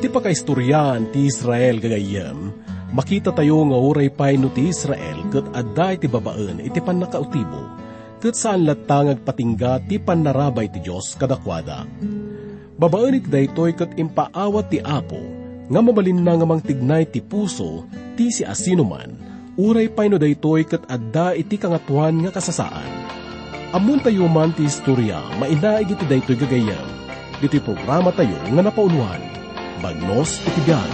Iti pakaistoryan ti Israel gagayem, makita tayo nga uray pay no ti Israel ket adda iti babaan iti panakautibo, ket saan latangag patingga ti panarabay ti Dios kadakwada. Babaan iti daytoy ket impaawat ti Apo, nga mabalin na nga mang tignay ti puso, ti si asinuman, uray pay no daytoy ket adda iti kangatuan nga kasasaan. Amun tayo man ti istorya, mainaig iti daytoy gagayem, iti programa tayo nga napaunuan Bagnos Itigan.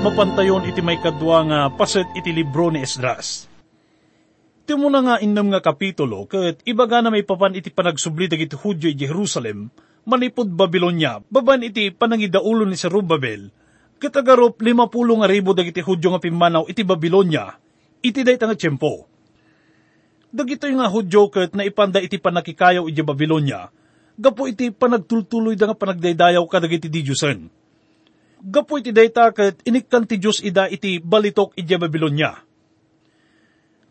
Mapantayon iti may kadwa nga paset iti libro ni Esdras. Iti mo na nga innam nga kapitulo, ket ibaga na may papan iti panagsubli dagiti Hudyo iti Jerusalem, manipod Babylonia, baban iti panangidaulo ni Serubabel, ket agarop lima pulong aribo dagiti Hudyo nga pimanaw iti Babylonia, iti dayta nga tiyempo. Dagito nga Hudyo ket na ipanda iti panakikayaw iti Babylonia, gapo iti panagtultuloy da nga panagdaydayaw kadagiti di Diyosen gapo iti dayta ket inikkan ti Diyos ida iti balitok iti Babylonia.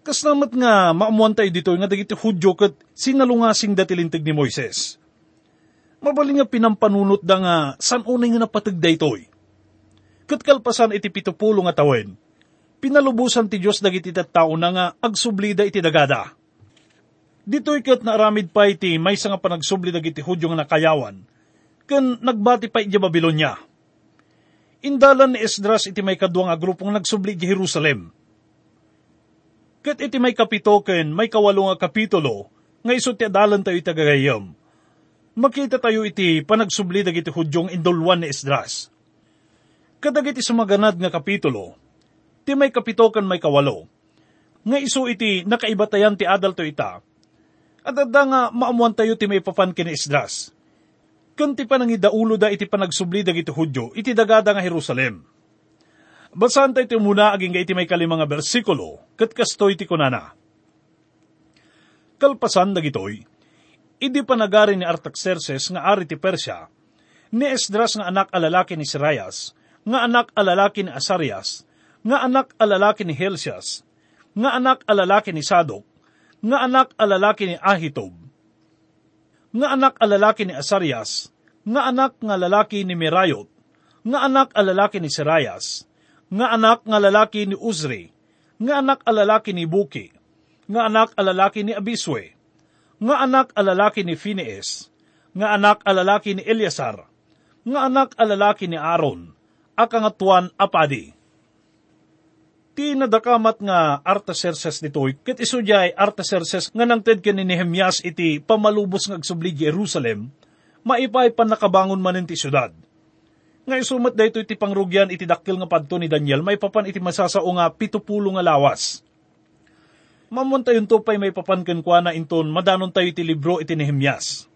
Kas namat nga maamuan tayo dito nga dagiti Hudyo ket sinalungasing datilintig ni Moises. Mabaling nga pinampanunot da nga san unay nga napatag daytoy. Ket kalpasan iti pitupulo nga tawen, pinalubusan ti Diyos dagiti tattao na nga agsublida iti dagada. Dito'y ket naaramid pa iti may nga panagsubli dagiti Hudyo nga nakayawan, ken nagbati pa iti Babylonia Indalan ni Esdras iti may kadwa nga grupong nagsubli di Jerusalem. Kat iti may kapito ken may kawalo nga kapitulo, nga iso ti adalan tayo itagagayam. Makita tayo iti panagsubli dagiti hudyong indulwan ni Esdras. Kadagiti sumaganad nga kapitulo, ti may kapito ken may kawalo, nga iso iti nakaibatayan ti adal to ita, at adda nga maamuan tayo ti may papan ken Esdras Kunti pa nang idaulo da iti panagsubli dagiti Hudyo, iti dagada nga Jerusalem. Basahan tayo muna aging iti may kalimang bersikulo, kat kastoy ti kunana. Kalpasan dagitoy, idi panagari ni Artaxerxes nga ari ti Persya, ni Esdras nga anak alalaki ni Sirayas, nga anak alalaki ni Asarias, nga anak alalaki ni Helsias, nga anak alalaki ni Sadok, nga anak alalaki ni Ahitob, nga anak alalaki ni Asarias, nga anak nga lalaki ni Merayot, nga anak a lalaki ni Serayas, nga anak nga lalaki ni Uzri, nga anak a lalaki ni Buki, nga anak a lalaki ni Abiswe, nga anak a lalaki ni Phineas, nga anak a lalaki ni Eleazar, nga anak a lalaki ni Aaron, akangatuan apadi. Ti nadakamat nga Artaserses ditoy, ket isudyay Artaserses nga nangted ken ni Nehemias iti pamalubos nga agsubli Jerusalem, maipay pan nakabangon manen ti syudad. Nga isumat dayto iti pangrugyan iti dakkel nga padto ni Daniel, may papan iti masasao nga pitupulo nga lawas. Mamon tayon to pay may papan ken kwa na inton madanon tayo iti libro iti Nehemias.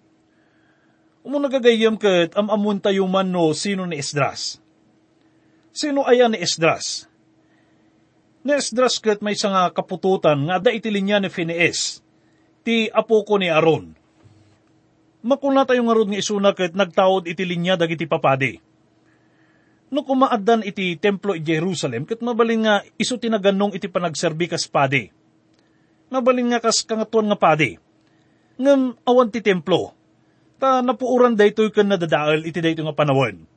Umo nagagayam ket amamun tayo man no sino ni Esdras. Sino ayan ni Esdras? Ni Esdras ket may nga kapututan nga da iti linya ni Phineas, ti apo ko ni Aaron. Makuna tayo nga nga isuna ket nagtawod iti linya dagiti papadi. No kumaaddan iti templo iti Jerusalem ket mabalin nga isu tinaganong iti panagserbi kas padi. Mabalin nga kas kangatuan nga padi. Ngem awan ti templo. Ta napuuran daytoy ken nadadaal iti daytoy nga panawan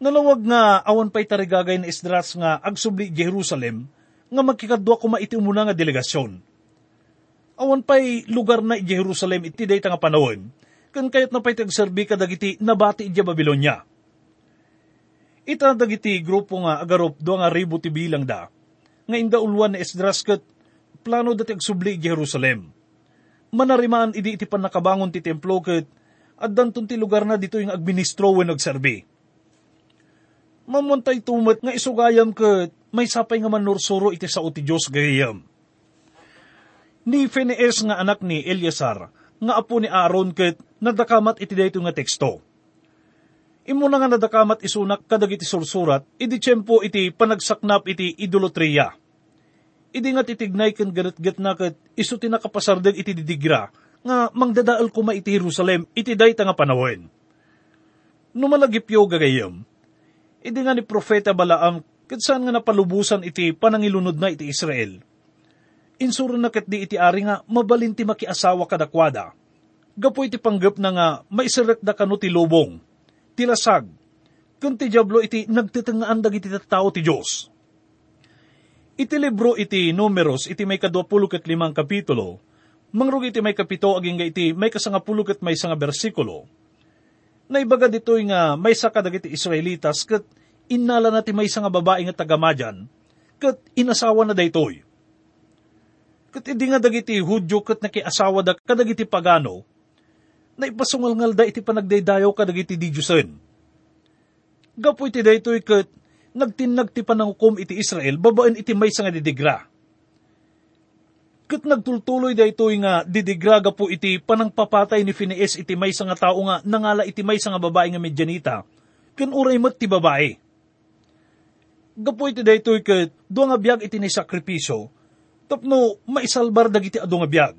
Nalawag nga awan pa'y tarigagay ni Esdras nga agsubli Jerusalem nga magkikadwa kuma iti umuna nga delegasyon. Awan pa'y lugar na Jerusalem iti dayta nga panahon, kan kayat na pa'y tagserbi ka dagiti nabati iti Babylonia. Ita dagiti grupo nga agarop do nga ribo ti bilang da, nga inda ulwan ni Esdras kat plano dati agsubli Jerusalem. Manarimaan idi iti panakabangon ti templo kat at danton ti lugar na dito yung administro when nagserbi mamuntay tumat nga isugayam ket may sapay nga manursuro iti sao ti Diyos gayam. Ni Phineas nga anak ni Eleazar, nga apo ni Aaron ket nadakamat iti dayto nga teksto. Imo na nga nadakamat isunak kadag iti sursurat, idi tiyempo iti panagsaknap iti idolotriya. Idi nga titignay ken ganat-gat na ket iso tinakapasardeg iti didigra, nga mangdadaal kuma iti Jerusalem iti dayta nga panawin. Numalagipyo gagayam, Idi nga ni Profeta Balaam, kat saan nga napalubusan iti panangilunod na iti Israel. Insuro na kat di iti ari nga mabalinti makiasawa kadakwada. Gapo iti panggap na nga maisirek da kano ti lubong, tilasag, kun ti Diablo iti nagtitangaan dagiti tao ti Diyos. Iti libro iti numeros iti may kadwapulo ket limang kapitulo, mangrug iti may kapito aging iti may kasangapulo ket may sanga bersikulo, Naibaga ditoy nga may saka dagiti Israelitas ket inala na ti may nga babae nga tagamadyan ket inasawa na daytoy. Ket idi nga dagiti Hudyo ket nakiasawa da kadagiti pagano, naipasungalngal da iti panagdaydayaw kadagiti di Diyosen. Gapo iti daytoy ket nagtinag ti panangukom iti Israel babaen iti may nga didigra Kat nagtultuloy da ito nga didigraga po iti panangpapatay ni Phineas iti may nga tao nga nangala iti may nga babae nga medyanita. Kan uray mat ti babae. Gapo iti da ito kat do nga biyag iti ni sakripisyo. Tapno maisalbar dagiti ado nga biyag.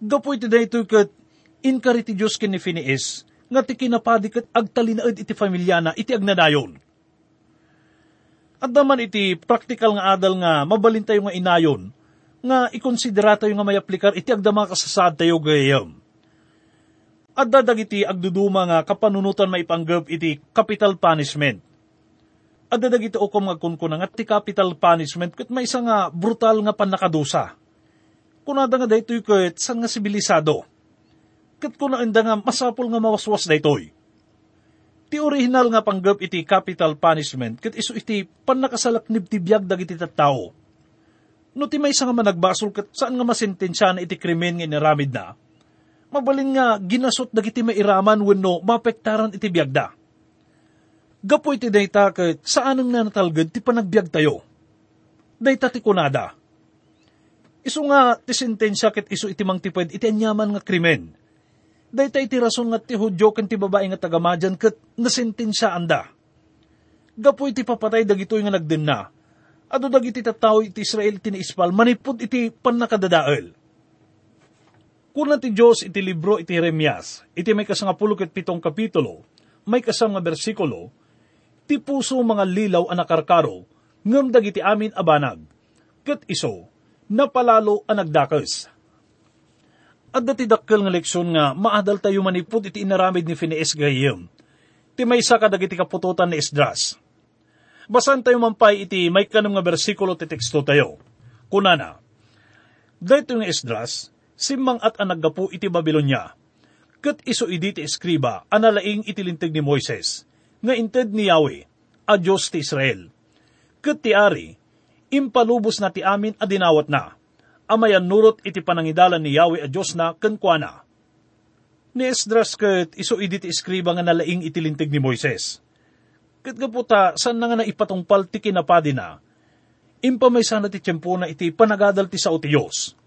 Gapo iti da ito kat inkari ti Diyos ni Phineas nga ti kinapadi kat agtalinaad iti familyana iti agnanayon. At naman iti praktikal nga adal nga mabalintay nga inayon nga ikonsidera tayo nga may aplikar iti agdama kasasad tayo gayam. At dadagiti agduduma nga kapanunutan maipanggap iti capital punishment. At dadagiti okom nga kunkuna nga ti capital punishment kat may isa nga brutal nga panakadusa. Kunada nga daytoy kat san nga sibilisado. Kat kuna enda nga masapol nga mawaswas daytoy. Ti original nga panggap iti capital punishment kat iso iti panakasalaknib ti biyag dagiti tattao No ti may nga managbasol kat saan nga masintensya na iti krimen nga niramid na. Mabalin nga ginasot dagiti mairaman wenno mapektaran iti biyagda. Gapo iti dayta kat saan nga natalgad ti panagbiag tayo. Dayta ti kunada. Isu nga ti sentensya kat isu iti mang tiped iti anyaman nga krimen. Dayta iti rason nga ti hudyo kan ti babae nga tagamadyan kat nasentensya anda. Gapo iti papatay dagitoy nga nagden na Ado dagiti tattao iti Israel iti ispal, manipod iti panakadadael. Kuna ti Diyos iti libro iti Jeremias, iti may kasangapulo ket pitong kapitulo, may kasang bersikulo, ti puso mga lilaw anakarkaro, ngem dagiti amin abanag, ket iso, napalalo ang nagdakes. At dati dakkel nga leksyon nga maadal tayo manipod iti inaramid ni Phineas Gayem. Ti may sa kadagiti kapututan ni Esdras. Basan tayo mampay iti may kanong nga bersikulo ti teksto tayo. Kunana, Dito nga Esdras, simang at anaggapo iti Babylonia. Kat iso idi ti eskriba analaing itilintig ni Moises, nga inted ni Yahweh, a Diyos ti Israel. Kat ti ari, impalubos na ti amin a dinawat na, amayan nurot iti panangidalan ni Yahweh a Diyos na kenkwana. Ni Esdras kat iso idi ti eskriba nga nalaing itilintig ni Moises. Kat gaputa, saan na nga naipatungpal ti kinapadi na, impamay sana ti tiyempo na iti panagadal ti sao ti Diyos.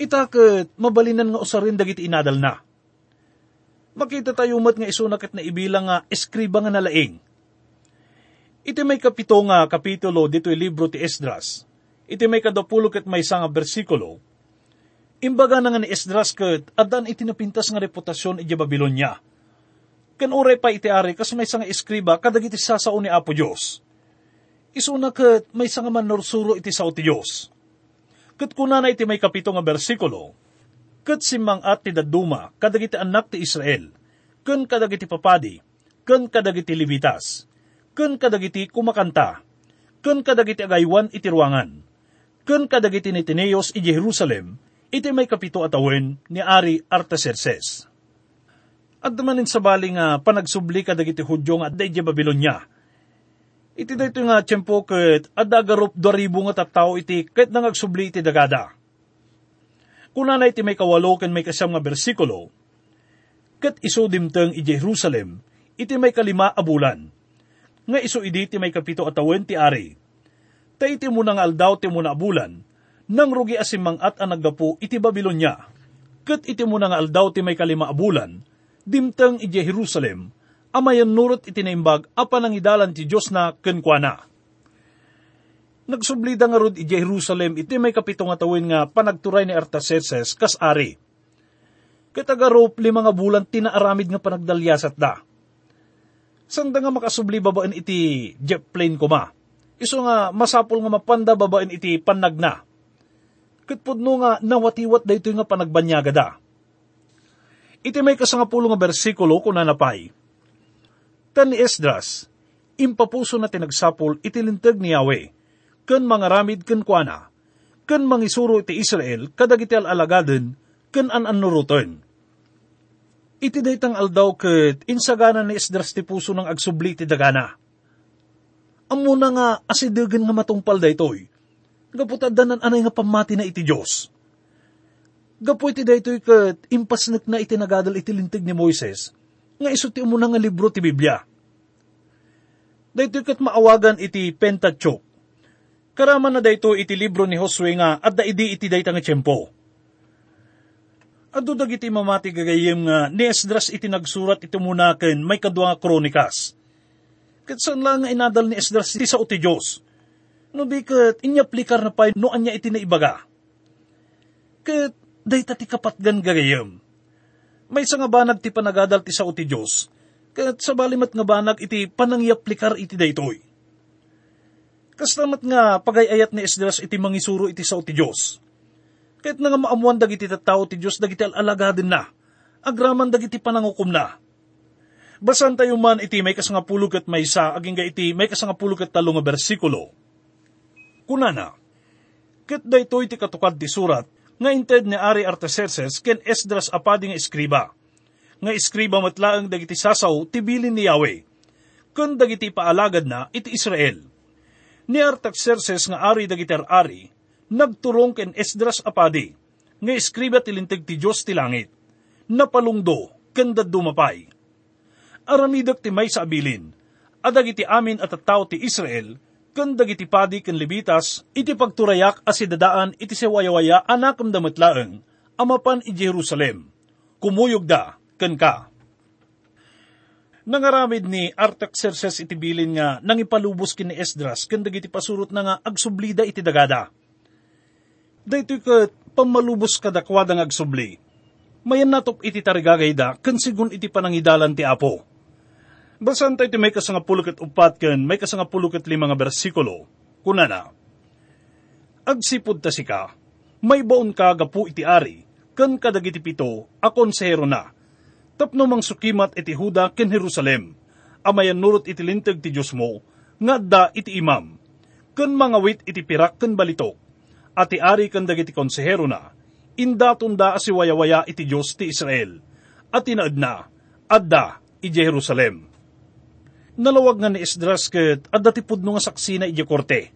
Itaket, mabalinan nga usarin dagiti inadal na. Makita tayo mat nga isunakat na ibilang nga eskriba nga nalaing. Iti may kapito nga kapitulo dito'y libro ti Esdras. Iti may kadapulo ket may nga bersikulo. Imbaga na nga ni Esdras ket adan iti napintas nga reputasyon iti Babylonia. Kan uray pa iti ari kas may nga eskriba kadagiti sasao ni Apo Dios isuna ket may nga manursuro iti sao ti Diyos. Ket kunana iti may kapito nga bersikulo, ket simang at ti daduma kadagiti anak ti Israel, ken kadagiti papadi, ken kadagiti libitas, ken kadagiti kumakanta, ken kadagiti agaywan iti ruangan, ken kadagiti ni Tineos iti Jerusalem, iti may kapito atawen ni Ari Artaxerxes. At damanin sa bali nga panagsubli kadagiti Hudyo nga adda iti Babylonia, Iti dito nga tiyempo ket adda garup daribo nga tattao iti ket nangagsubli iti dagada. Kuna na iti may kawalo ken may kasam nga bersikulo, ket iso dimteng i Jerusalem, iti may kalima a bulan. Nga iso idi ti may kapito atawen ti ari. Ta iti muna nga aldaw ti muna bulan, nang rugi asimang at ang naggapo iti Babylonia. Ket iti muna nga aldaw ti may kalima a bulan, dimteng i Jerusalem, amayan nurot itinaimbag apan ang idalan ti Diyos na kenkwana. Nagsublida nga rod i Jerusalem iti may kapito nga tawin nga panagturay ni Artaxerxes kas ari. Kitagarop lima nga bulan tinaaramid nga panagdalyasat da. Sanda nga makasubli babaen iti jet plane ko ma. Iso nga masapol nga mapanda babaen iti panagna. Kitpudno nga nawatiwat da ito nga panagbanyaga da. Iti may kasangapulo nga bersikulo kuna napay Kan ni Esdras, impapuso na tinagsapol itilintag ni Yahweh, kan mga ramid kan kuana, kan mangisuro iti Israel kadagiti alagaden, kan an-anuruton. Iti daytang aldaw ket insagana ni Esdras ti puso ng agsubli ti dagana. Amuna nga asidegan nga matungpal daytoy, gaputadanan anay nga pamati na iti Diyos. Gapu iti daytoy ket impasnek na iti nagadal iti lintig ni Moises, nga isuti mo nga libro ti Biblia. Dahito kat maawagan iti Pentateuch. Karaman na dayto iti libro ni Josue nga at da idi iti dayta nga tiyempo. Ado dag iti mamati gagayem nga ni Esdras iti nagsurat iti muna ken may kadwa nga kronikas. Kat saan lang inadal ni Esdras iti sa uti Diyos. No di kat inyaplikar na pa no anya iti naibaga. Kat dayta ti kapatgan gagayem may nga banag ti panagadal ti sao ti Diyos, kat sa balimat nga banag iti panangyaplikar iti daytoy. Kastamat nga pagayayat ni Esdras iti mangisuro iti sao ti Diyos. Kahit nga maamuan dagiti tattao ti Diyos dagiti alalagadin na, agraman dagiti panangukum na. Basan tayo man iti may kasangapulog at may sa, aging ga iti may kasangapulog at talo nga bersikulo. Kunana, ket daytoy iti katukad ti surat, nga inted ni Ari Artaxerxes ken Esdras apadi nga eskriba. Nga eskriba matlaang dagiti sasaw tibilin ni Yahweh. Kun dagiti paalagad na iti Israel. Ni Artaxerxes nga ari dagiti ari, nagturong ken Esdras apadi, nga eskriba tilintig ti Diyos ti langit. Napalungdo, ken dumapay. Aramidak ti may sa abilin, adagiti amin at tao ti Israel, ken dagiti padi ken lebitas iti pagturayak as dadaan iti sewayawaya anak ng damatlaeng amapan i Jerusalem. Kumuyog da ken ka. Nangaramid ni Artaxerxes iti bilin nga nangipalubos kin ni Esdras ken dagiti pasurot na nga agsublida iti dagada. Daytoy ket pamalubos kadakwada nga agsubli. Mayan natop iti tarigagay da ken sigun iti panangidalan ti Apo Basan tayo may kasangapulok at upat ken may kasangapulok at lima nga bersikulo. Kuna na, Agsipod ta si ka, may baon ka gapu iti ari, ken kadagiti pito a konsehero na. Tapno mang sukimat iti Huda ken Jerusalem, amayan nurot iti lintag ti Diyos mo, nga da iti imam, ken mangawit iti pirak ken balitok, at ari ken dagiti konsehero na, indaton da asiwayawaya iti Diyos ti Israel, at tinaad na, adda i Jerusalem. Nalawag nga ni Esdras ket adda ti pudno nga saksi na iti korte.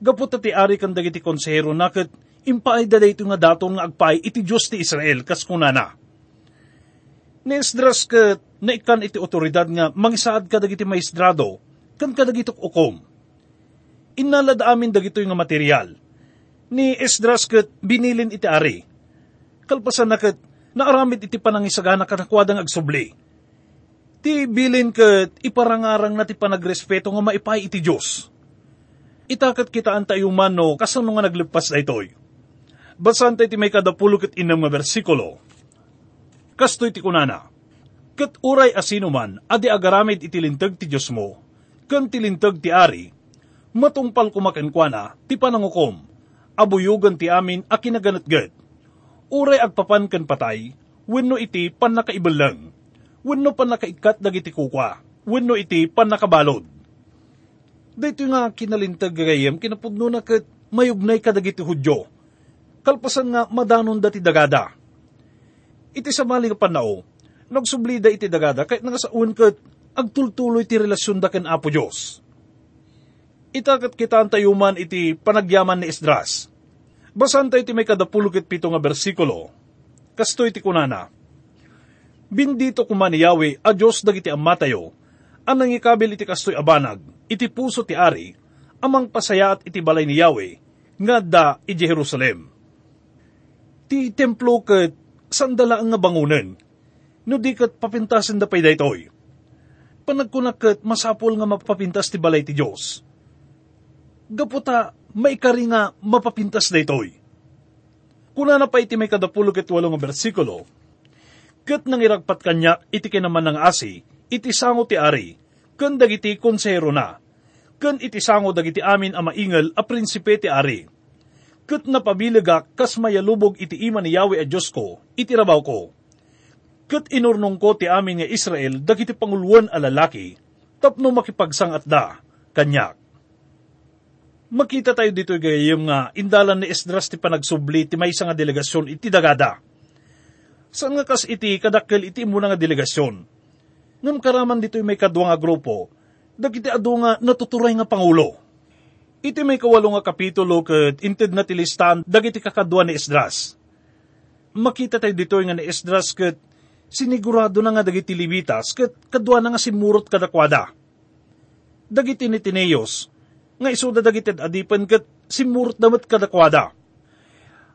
Gapot ti ari kan dagiti konsehero na ket impaay da ito nga daton nga agpay iti Diyos ti Israel kas kunana. Ni Esdras ket naikan iti otoridad nga mangisaad ka dagiti maestrado kan kadagitok ukom. Inalad amin dagito nga material. Ni Esdras ket binilin iti ari. Kalpasan na ket naaramid iti panangisagana kanakwadang agsubli Ti bilin ket iparangarang na panagrespeto nga maipay iti Diyos. Itakat kita ang tayuman no kasano nga naglipas na itoy. Basan tayo ti may kadapulo ket inam nga bersikulo. Kastoy ti kunana. Ket uray asino man, adi agaramid iti lintag ti Diyos mo, ken ti lintag ti ari, matungpal kumakenkwana, ti panangukom, abuyugan ti amin a kinaganatgad. Uray agpapan ken patay, wenno iti pan nakaibalang wenno pa nakaikat dagiti kukwa, wenno iti pan nakabalod. Dito nga kinalintag gayem, kinapudno na kat mayugnay ka dagiti hudyo. Kalpasan nga madanon dati dagada. Iti sa maling panao, nagsublida iti dagada, kahit nga sa kat agtultuloy ti relasyon da ken Apo Diyos. Itakat kita ang tayuman iti panagyaman ni Esdras. Basan tayo iti may kadapulukit pito nga bersikulo. Kasto iti kunana, Bindito kuman ni Yahweh a Diyos dagiti amatayo, anang ikabil iti kastoy abanag, iti puso ti ari, amang pasaya at iti balay ni Yahweh, nga da iti Jerusalem. Ti templo ket sandala nga bangunan, no di kat papintasin da pay daytoy. Panagkunak ket masapol nga mapapintas ti balay ti Diyos. Gaputa, maikari nga mapapintas daytoy. Kuna na pa iti may kadapulo ket walong bersikulo, Kat nang iragpat kanya, iti kinaman ng asi, iti sango ti ari, kan dagiti konsero na, kan iti sango dagiti amin a maingal a prinsipe ti ari. Kat napabilaga kas mayalubog iti ima ni Yahweh a Diyos ko, iti rabaw ko. Kat inurnong ko ti amin nga Israel dagiti panguluan a lalaki, tapno makipagsang at da, kanyak. Makita tayo dito gayem nga indalan ni Esdras ti panagsubli ti may nga delegasyon iti dagada Saan nga kas iti kadakkel iti mo nga delegasyon? Ngam karaman dito may kadwa nga grupo, dagiti adu nga natuturay nga pangulo. Iti may kawalo nga kapitulo ket inted na tilistan dagiti kakadwa ni Esdras. Makita tayo dito nga ni Esdras ket sinigurado na nga dagiti libitas ket kadwa na nga simurot kadakwada. Dagiti ni Tineos, nga isuda dagiti adipan ket simurot damat kadakwada.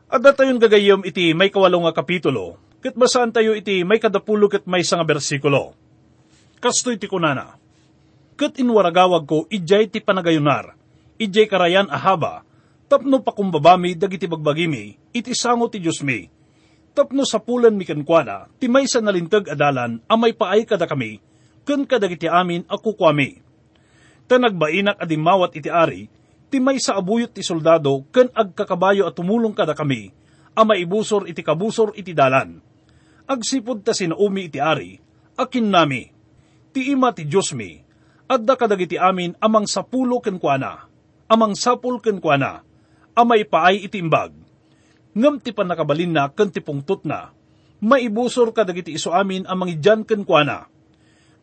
At datayon gagayom iti may kawalo nga kapitulo, Kat basaan tayo iti may kadapulo kat may nga bersikulo. Kasto iti kunana. Kat inwaragawag ko ijay ti panagayunar, ijay karayan ahaba, tapno pakumbabami dagiti bagbagimi, iti sango ti Diyos mi. Tapno sa pulan mi kankwana, ti may sa nalintag adalan, amay paay kada kami, ken kadagiti amin ako kwami. Tanagbainak adimawat iti ari, ti may sa abuyot ti soldado, ken agkakabayo at tumulong kada kami, ama ibusor iti kabusor iti dalan agsipod ta sinaumi iti ari, akin nami, ti ima ti Diyos mi, adda kadagiti amin amang sapulo kenkwana, amang sapul kenkwana, amay paay iti imbag. Ngam ti panakabalin na ken ti pungtot na, maibusor kadagiti iso amin amang idyan kenkwana.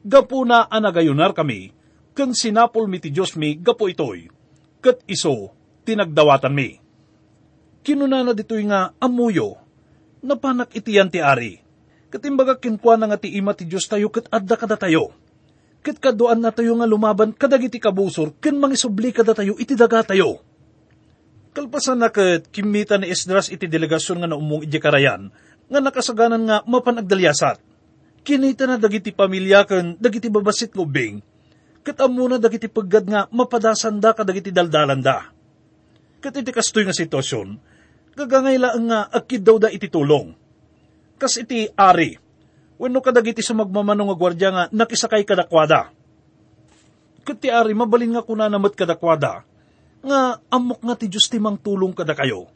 Gapo na anagayunar kami, ken sinapol mi ti Diyos mi gapo itoy, ket iso tinagdawatan mi. Kinunana dito'y nga amuyo, napanak itiyan ti ari Katimbaga kinkwa na nga ti ima ti Diyos tayo kat adda kada tayo. Kat kaduan na tayo nga lumaban kadagiti kabusor, ken mangisubli kada tayo iti daga tayo. Kalpasan na kat kimita ni Esdras iti delegasyon nga naumong iti karayan, nga nakasaganan nga mapanagdalyasat. Kinita na dagiti pamilya ken dagiti babasit nga ubing, kat na dagiti paggad nga mapadasan da kadagiti daldalan da. Kat iti kastoy nga sitwasyon, gagangayla nga akid daw da iti tulong kas iti ari. Wenno kadagiti sumagmamano nga gwardya nga nakisakay kadakwada. Kat ti ari mabalin nga kuna namat kadakwada, nga amok nga ti Diyos timang tulong kada kayo.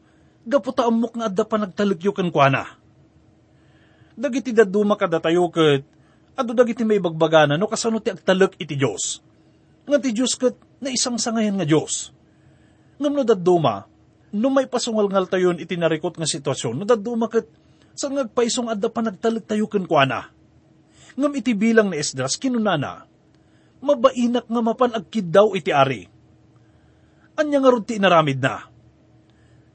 gaputa amok nga adda pa nagtalagyo kan kuana. Dagiti daduma kada tayo kat, ado dagiti may bagbagana no kasano ti agtalek iti Diyos. Nga ti Diyos kat na isang sangayan nga Diyos. Ngam no daduma, no may pasungal-ngal tayo iti narikot nga sitwasyon, no daduma kat sa ngagpaisong adda pa nagtalek tayo kan kuana. Ngam iti bilang ni Esdras kinunana, mabainak nga mapan agkid daw iti ari. Anya nga ti inaramid na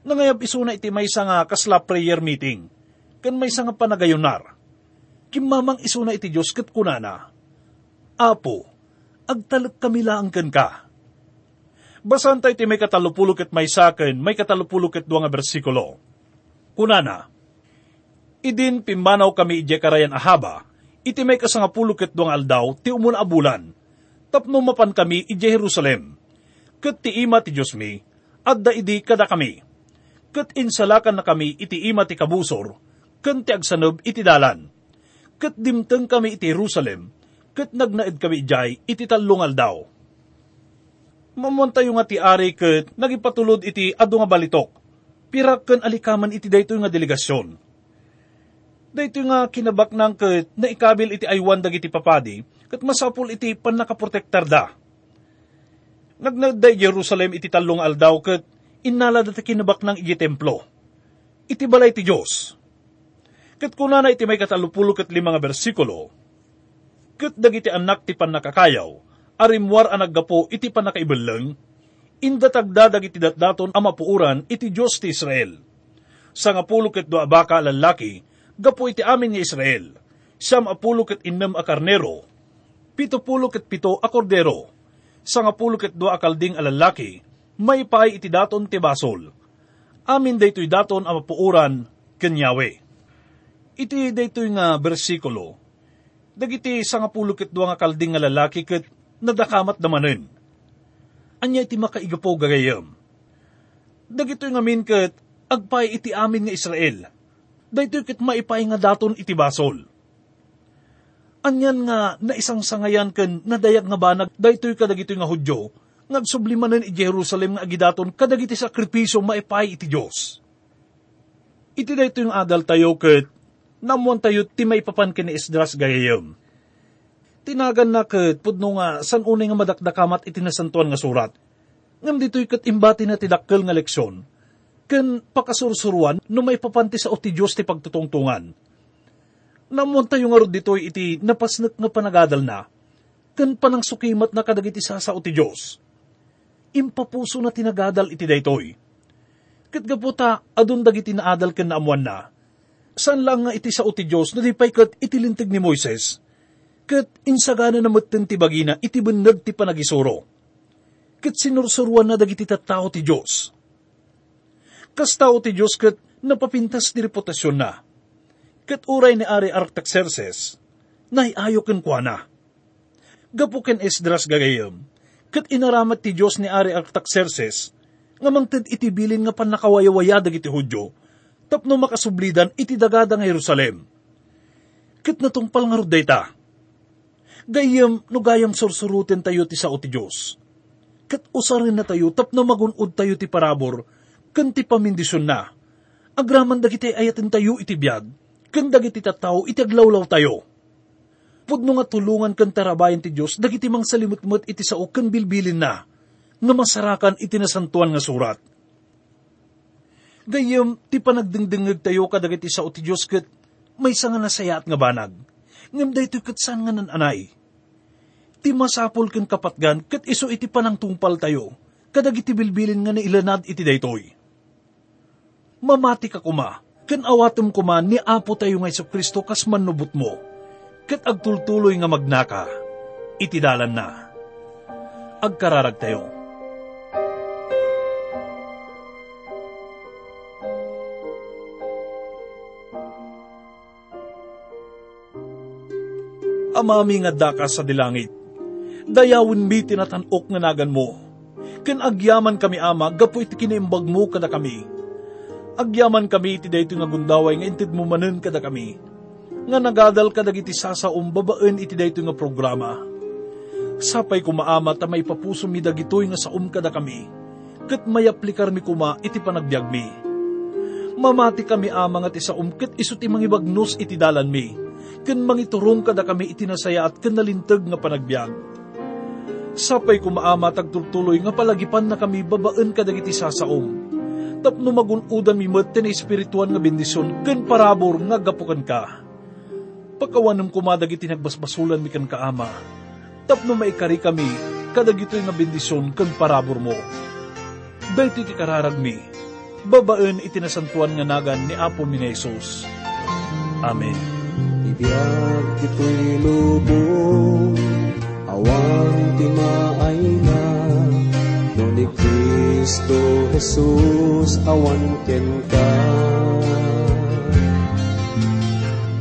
Nangayab isuna iti may nga kasla prayer meeting, kan may nga panagayunar. Kimamang isuna iti Diyos kat kunana. Apo, agtalak kami lang kan ka. Basan tayo iti may katalupulo ket may saken, may katalupulo ket nga bersikulo. Kunana, idin pimbanaw kami ije karayan ahaba, iti may kasangapulo ket duang aldaw, ti umuna abulan, tapno mapan kami ije Jerusalem. Ket ti ima ti Diyos mi, adda idi kada kami ket insalakan na kami iti ima ti kabusor, ken ti agsanob iti dalan. Ket dimteng kami iti Jerusalem, ket nagnaed kami jay iti talungal daw. Mamunta yung nga ti ari ket nagipatulod iti adu nga balitok, pirak ken alikaman iti daytoy nga delegasyon. Daytoy nga kinabak nang ket naikabil iti aywan dagiti papadi, ket masapul iti panakaprotektar da. Nagnagday Jerusalem iti talong aldaw ket inala dati kinabak ng iti templo. Iti balay ti Diyos. Kat kuna na iti may katalupulo kat lima nga bersikulo, kat dagiti anak ti panakakayaw, arimwar ang naggapo iti panakaibalang, indatagda dagiti datdaton amapuuran iti Diyos ti Israel. Sa nga pulo kat doa baka lalaki, gapo iti amin nga Israel, siyam apulo kat innem a karnero, pito pulo kat pito a kordero, sa nga pulo kat doa akalding a lalaki, may pay iti daton ti basol. Amin daytoy daton ang mapuuran kenyawe. Iti daytoy nga bersikulo, dagiti sa nga pulukit nga kalding nga lalaki ket nadakamat damanen. Anya iti makaigapo gagayam. Dagitoy nga min ket agpay iti amin nga Israel. Daytoy ket maipay nga daton iti basol. Anyan nga na isang sangayan ken nadayag nga banag daytoy kadagitoy nga Hudyo ngagsublimanan i Jerusalem nga agidaton kadagiti sakripisyo maipay iti Diyos. Iti da ito yung adal tayo ket namuan tayo ti may papan kini Esdras gayayam. Tinagan na ket pudno nga san unay nga madakdakamat iti nasantuan nga surat. Ngam dito'y ket imbati na tidakkel nga leksyon. Ken pakasursuruan no may papanti sa oti Diyos ti pagtutungtungan. Namuan tayo nga rod dito'y iti napasnak nga panagadal na. Ken panang sukimat na kadagiti sa sa oti Diyos impapuso na tinagadal iti daytoy. Kat gaputa, adun dagiti naadal ken naamuan na. San lang nga iti sa uti Diyos na di pay kat itilintig ni Moises. Kat insagana na matten ti bagina iti beneg ti panagisuro. Kat sinursuruan na dagiti tattao ti Diyos. Kas tao ti Diyos kat napapintas ti reputasyon na. Kat uray ni Ari Artaxerxes, naiayo ken kwa na. Gapu ken Esdras gagayam, kat inaramat ti Diyos ni Ari Artaxerxes, nga mangted itibilin nga panakawayawaya dagiti Hudyo, tapno makasublidan iti dagada nga Jerusalem. Kat natungpal nga ruday ta. Gayam no gayam sursurutin tayo ti sao ti Diyos. Kat usarin na tayo tapno magunod tayo ti parabor, kan ti pamindisyon na. Agraman dagiti ayatin tayo iti biyag, kan dagiti tataw iti aglawlaw tayo pudno nga tulungan kan tarabayan ti Diyos, dagiti mang salimutmut iti sao kan bilbilin na, nga masarakan iti nasantuan nga surat. Gayam, ti panagdingdingag tayo kadagiti sao ti Diyos kat may nga nasayat nga banag. Ngam dayto kat saan nga nananay. Ti masapol kan kapatgan kat iso iti panang tungpal tayo, kadagiti bilbilin nga nailanad iti daytoy. Mamati ka kuma, kan awatom kuma ni Apo tayo nga Iso Kristo kas manubot mo ket agtultuloy nga magnaka, itidalan na. Agkararag tayo. Amami nga daka sa dilangit, dayawin mi tinatanok nga nagan mo, ken agyaman kami ama, gapo iti kinimbag mo kada kami. Agyaman kami iti dayto nga gundaway nga intid mo manen kada kami nga nagadal ka dagiti sasaom babaen iti dayto nga programa. Sapay kumaama ta may papuso mi dagitoy nga saom kada kami, kat may aplikar mi kuma iti panagbiag mi. Mamati kami amang at isa umkit isut imang ibagnos iti dalan mi. Ken mangiturong kada kami itinasaya at kanalintag nga panagbiag. Sapay ko maama tagtultuloy nga palagipan na kami babaan kadagiti sasaom. Tapno magunudan mi met ten espirituan nga bendisyon ken parabor nga gapukan ka. Pagkawanam kumadag iti nagbasbasulan mi kan kaama. Tapno maikari kami kadagitoy nga bendisyon ken parabor mo. Dahil ti kararag mi, babaen itinasantuan nga nagan ni Apo mi Jesus. Amen. Ibiyag ito'y lubong, awang timaay na, no ni Kristo Jesus awan ken ka.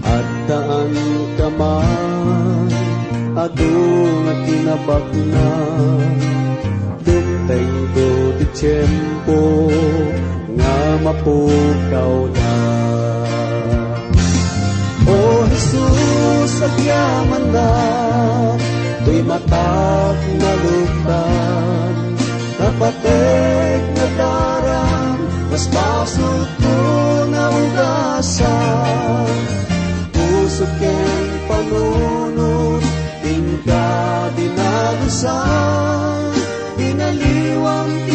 At daan ka man, adung at tinabak na, dumteng do di tiyempo, nga mapukaw na. O Jesus, agyaman na, Tuy matak na luktan, Napatek na darang, Mas pasot ko na ugasan. Puso ken panunod, Tingka dinagusan, Binaliwang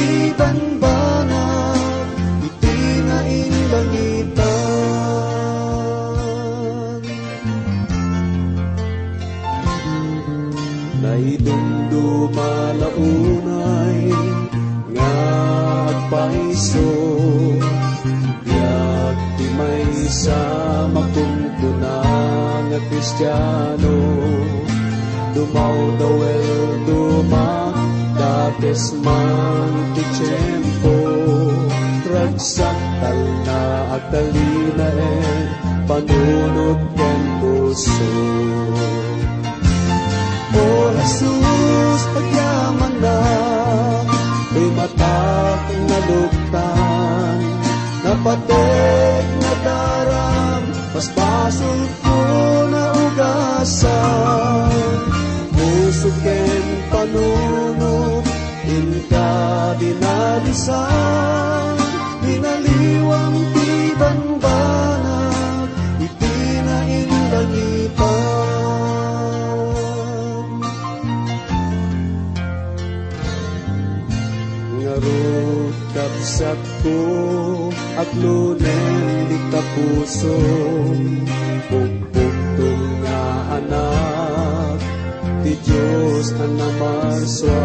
may sa makungkuna nga kristyano Dumaw dawel dumak dates man ti tiyempo Ragsaktal na agtalina en panunod ken puso. O Jesus, pagyaman na, May na luktan, Napatek pasol ko na ugasan. Puso ken panunod, Inka dinalisan, Binaliwang tibanbanag, Iti na inlangipan. Ngarot kapsat ko at lunen di kapuso Pugpugtong nga anak Di Diyos na namarswa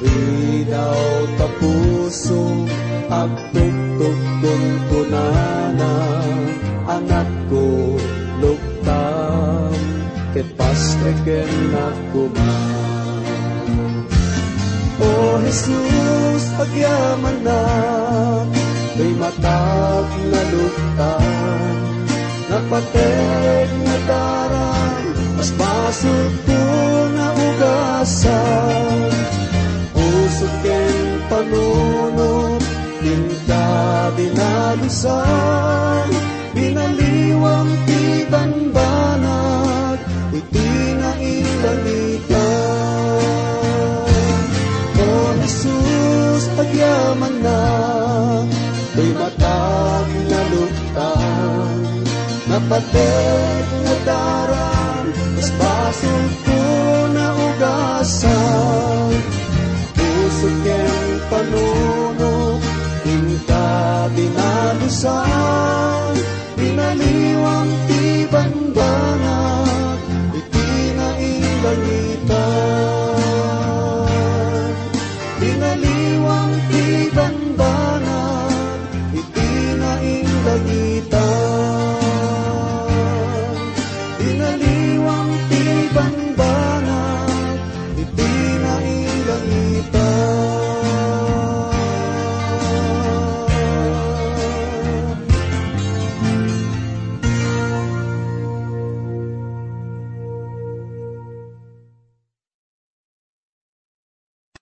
Ridaw tapuso At tugtugtong kunana Anak ko luktam Ket pastreken na kuman O Jesus, pagyaman na, May matag na luktan, Napatek na darang, Mas basot ko na ugasan. Puso ken panunod, Tinta dinalusan, Binaliwang tibanbanag, Iti na ilangitan. O Jesus, pagyaman na, May matag na luktan, Napatek na darang, Mas basol ko na ugasan. Puso ken panunod, Inka dinalusan, Binaliwang tibanbanag, Iti na ilangitan. kita